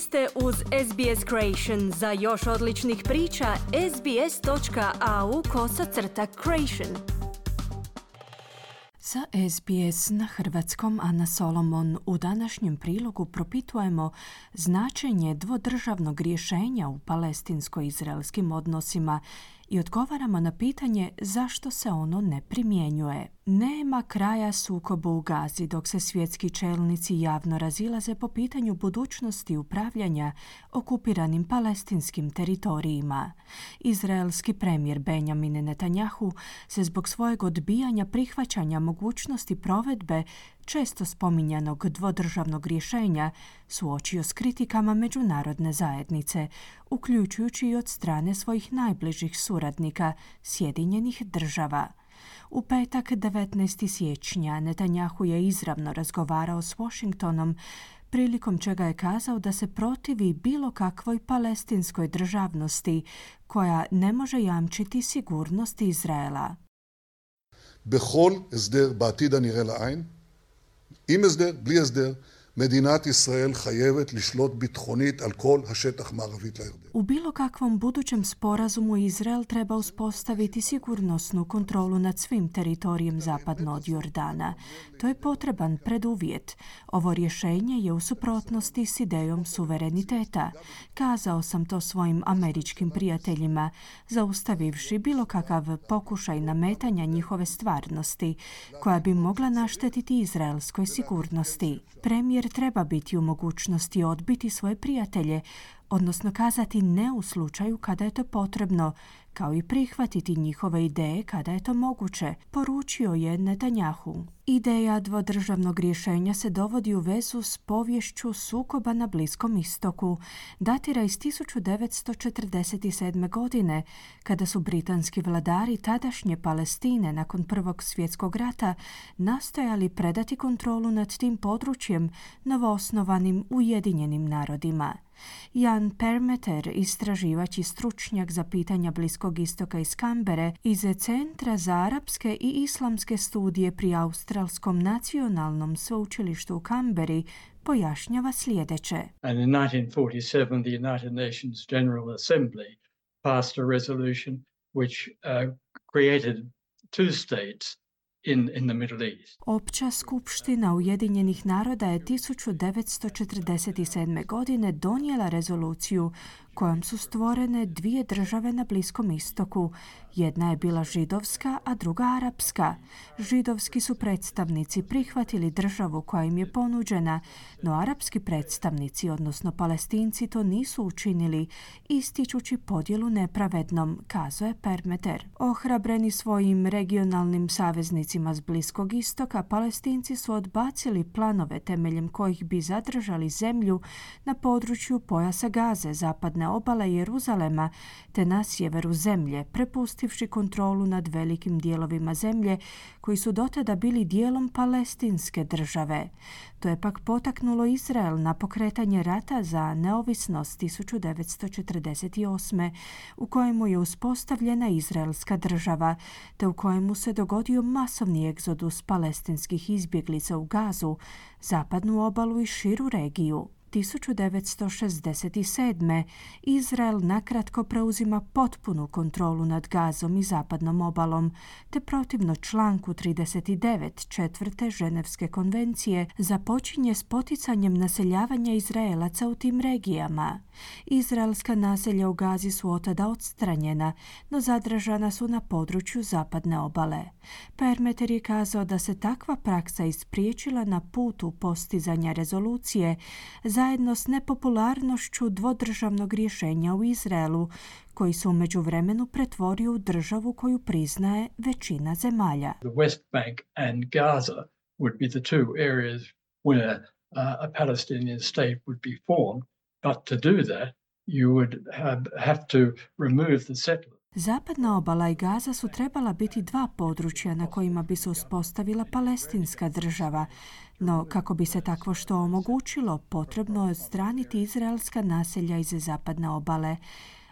Ste uz SBS Creation. Za još odličnih priča, sbs.au kosacrta creation. Za SBS na hrvatskom Ana Solomon u današnjem prilogu propitujemo značenje dvodržavnog rješenja u palestinsko-izraelskim odnosima i odgovaramo na pitanje zašto se ono ne primjenjuje. Nema kraja sukobu u Gazi dok se svjetski čelnici javno razilaze po pitanju budućnosti upravljanja okupiranim palestinskim teritorijima. Izraelski premijer Benjamin Netanjahu se zbog svojeg odbijanja prihvaćanja mogućnosti provedbe često spominjanog dvodržavnog rješenja suočio s kritikama međunarodne zajednice, uključujući i od strane svojih najbližih suradnika Sjedinjenih država. U petak 19. siječnja Netanjahu je izravno razgovarao s Washingtonom prilikom čega je kazao da se protivi bilo kakvoj palestinskoj državnosti koja ne može jamčiti sigurnost Izraela. עם הסדר, בלי הסדר, מדינת ישראל חייבת לשלוט ביטחונית על כל השטח מערבית לירדן. U bilo kakvom budućem sporazumu Izrael treba uspostaviti sigurnosnu kontrolu nad svim teritorijem zapadno od Jordana. To je potreban preduvjet. Ovo rješenje je u suprotnosti s idejom suvereniteta. Kazao sam to svojim američkim prijateljima, zaustavivši bilo kakav pokušaj nametanja njihove stvarnosti, koja bi mogla naštetiti izraelskoj sigurnosti. Premijer treba biti u mogućnosti odbiti svoje prijatelje, odnosno kazati ne u slučaju kada je to potrebno, kao i prihvatiti njihove ideje kada je to moguće, poručio je Netanjahu. Ideja dvodržavnog rješenja se dovodi u vezu s povješću sukoba na Bliskom istoku. Datira iz 1947. godine, kada su britanski vladari tadašnje Palestine nakon Prvog svjetskog rata nastojali predati kontrolu nad tim područjem novoosnovanim Ujedinjenim narodima. Jan Permeter, istraživač i stručnjak za pitanja Bliskog istoka iz Kambere iz Centra za arapske i islamske studije pri Australskom nacionalnom sveučilištu u Kamberi, pojašnjava sljedeće. And in 1947 the United Nations General Assembly passed a resolution which uh, created two states in, in the Middle East. Opća skupština Ujedinjenih naroda je 1947. godine donijela rezoluciju kojom su stvorene dvije države na Bliskom istoku. Jedna je bila židovska, a druga arapska. Židovski su predstavnici prihvatili državu koja im je ponuđena, no arapski predstavnici, odnosno palestinci, to nisu učinili, ističući podjelu nepravednom, kazuje Permeter. Ohrabreni svojim regionalnim saveznicima s Bliskog istoka, palestinci su odbacili planove temeljem kojih bi zadržali zemlju na području pojasa Gaze, zapadne obale Jeruzalema te na sjeveru zemlje, prepustivši kontrolu nad velikim dijelovima zemlje koji su dotada bili dijelom palestinske države. To je pak potaknulo Izrael na pokretanje rata za neovisnost 1948. u kojemu je uspostavljena izraelska država, te u kojemu se dogodio masovni egzodus palestinskih izbjeglica u Gazu, zapadnu obalu i širu regiju. 1967. Izrael nakratko preuzima potpunu kontrolu nad Gazom i zapadnom obalom, te protivno članku 39. četvrte Ženevske konvencije započinje s poticanjem naseljavanja Izraelaca u tim regijama. Izraelska naselja u Gazi su otada odstranjena, no zadržana su na području zapadne obale. Permeter je kazao da se takva praksa ispriječila na putu postizanja rezolucije zajedno s nepopularnošću dvodržavnog rješenja u Izraelu, koji se u međuvremenu pretvorio u državu koju priznaje većina zemalja. The West Bank and Gaza would be the two areas where uh, a Palestinian state would be formed, but to do that you would have, have to remove the settlers. Zapadna obala i Gaza su trebala biti dva područja na kojima bi se uspostavila palestinska država, no kako bi se takvo što omogućilo, potrebno je odstraniti izraelska naselja iz zapadne obale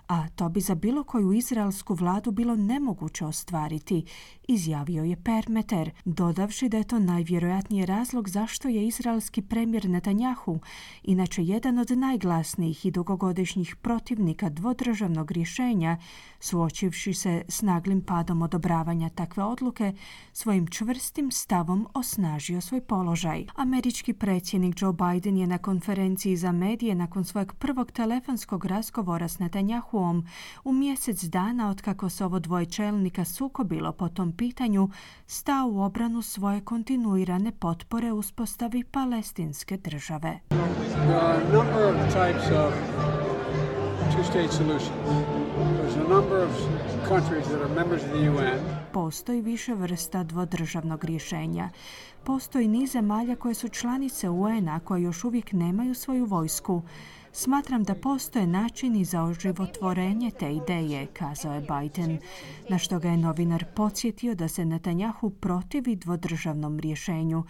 a to bi za bilo koju izraelsku vladu bilo nemoguće ostvariti, izjavio je Permeter, dodavši da je to najvjerojatniji razlog zašto je izraelski premijer Netanjahu, inače jedan od najglasnijih i dugogodišnjih protivnika dvodržavnog rješenja, suočivši se s naglim padom odobravanja takve odluke, svojim čvrstim stavom osnažio svoj položaj. Američki predsjednik Joe Biden je na konferenciji za medije nakon svojeg prvog telefonskog razgovora s Netanjahuom u mjesec dana od kako se ovo dvoje čelnika sukobilo po tom pitanju stao u obranu svoje kontinuirane potpore uspostavi palestinske države. Postoji više vrsta dvodržavnog rješenja. Postoji niz zemalja koje su članice UN-a koje još uvijek nemaju svoju vojsku. Smatram da postoje načini za oživotvorenje te ideje, kazao je Biden, na što ga je novinar podsjetio da se Netanjahu protivi dvodržavnom rješenju,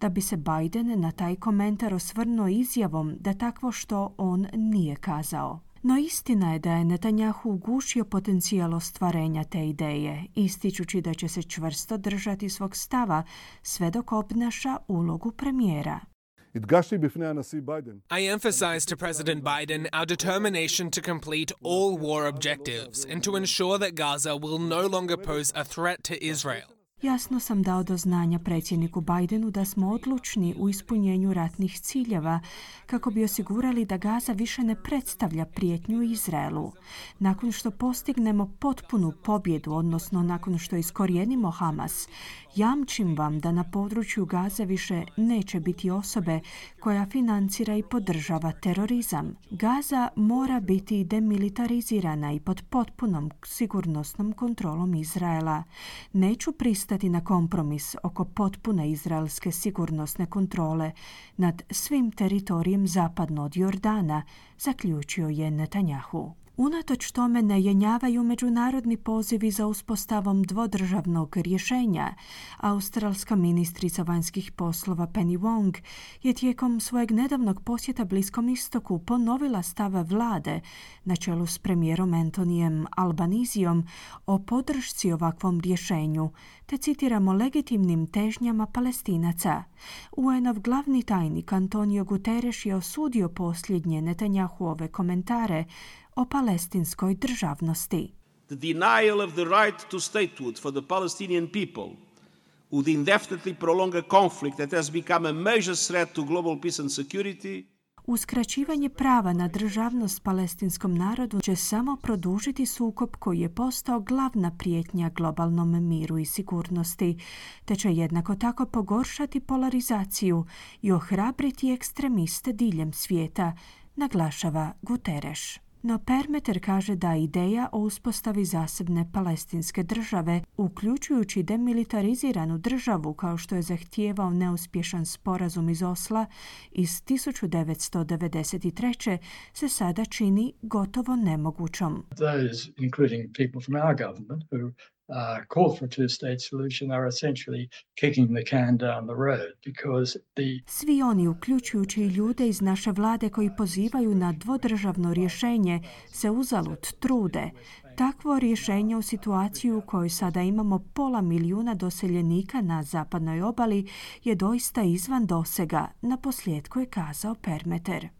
da bi se Biden na taj komentar osvrnuo izjavom da takvo što on nije kazao. No istina je da je Netanjahu ugušio potencijal ostvarenja te ideje, ističući da će se čvrsto držati svog stava sve dok obnaša ulogu premijera. I emphasized to President Biden our determination to complete all war objectives and to ensure that Gaza will no longer pose a threat to Israel. Jasno sam dao do znanja predsjedniku Bidenu da smo odlučni u ispunjenju ratnih ciljeva kako bi osigurali da Gaza više ne predstavlja prijetnju Izraelu. Nakon što postignemo potpunu pobjedu, odnosno nakon što iskorijenimo Hamas, jamčim vam da na području Gaze više neće biti osobe koja financira i podržava terorizam. Gaza mora biti demilitarizirana i pod potpunom sigurnosnom kontrolom Izraela. Neću pristati na kompromis oko potpune izraelske sigurnosne kontrole nad svim teritorijem zapadno od Jordana, zaključio je Netanjahu. Unatoč tome ne jenjavaju međunarodni pozivi za uspostavom dvodržavnog rješenja. Australska ministrica vanjskih poslova Penny Wong je tijekom svojeg nedavnog posjeta Bliskom istoku ponovila stave vlade na čelu s premijerom Antonijem Albanizijom o podršci ovakvom rješenju, te citiramo legitimnim težnjama palestinaca. UN-ov glavni tajnik Antonio Guterres je osudio posljednje Netanjahuove komentare o palestinskoj državnosti. The denial of the right to statehood for the Palestinian people would indefinitely prolong a conflict that has become a major threat to global peace and security. Uskraćivanje prava na državnost palestinskom narodu će samo produžiti sukob koji je postao glavna prijetnja globalnom miru i sigurnosti, te će jednako tako pogoršati polarizaciju i ohrabriti ekstremiste diljem svijeta, naglašava Guterres. No Permeter kaže da ideja o uspostavi zasebne palestinske države, uključujući demilitariziranu državu kao što je zahtijevao neuspješan sporazum iz Osla iz 1993. se sada čini gotovo nemogućom. Those, including people from our government, who uh, call for a two-state solution are essentially kicking the can down the road because the Svi oni, uključujući ljude iz naše vlade koji pozivaju na dvodržavno rješenje, se uzalud trude. Takvo rješenje u situaciju u kojoj sada imamo pola milijuna doseljenika na zapadnoj obali je doista izvan dosega, na posljedku je kazao Permeter.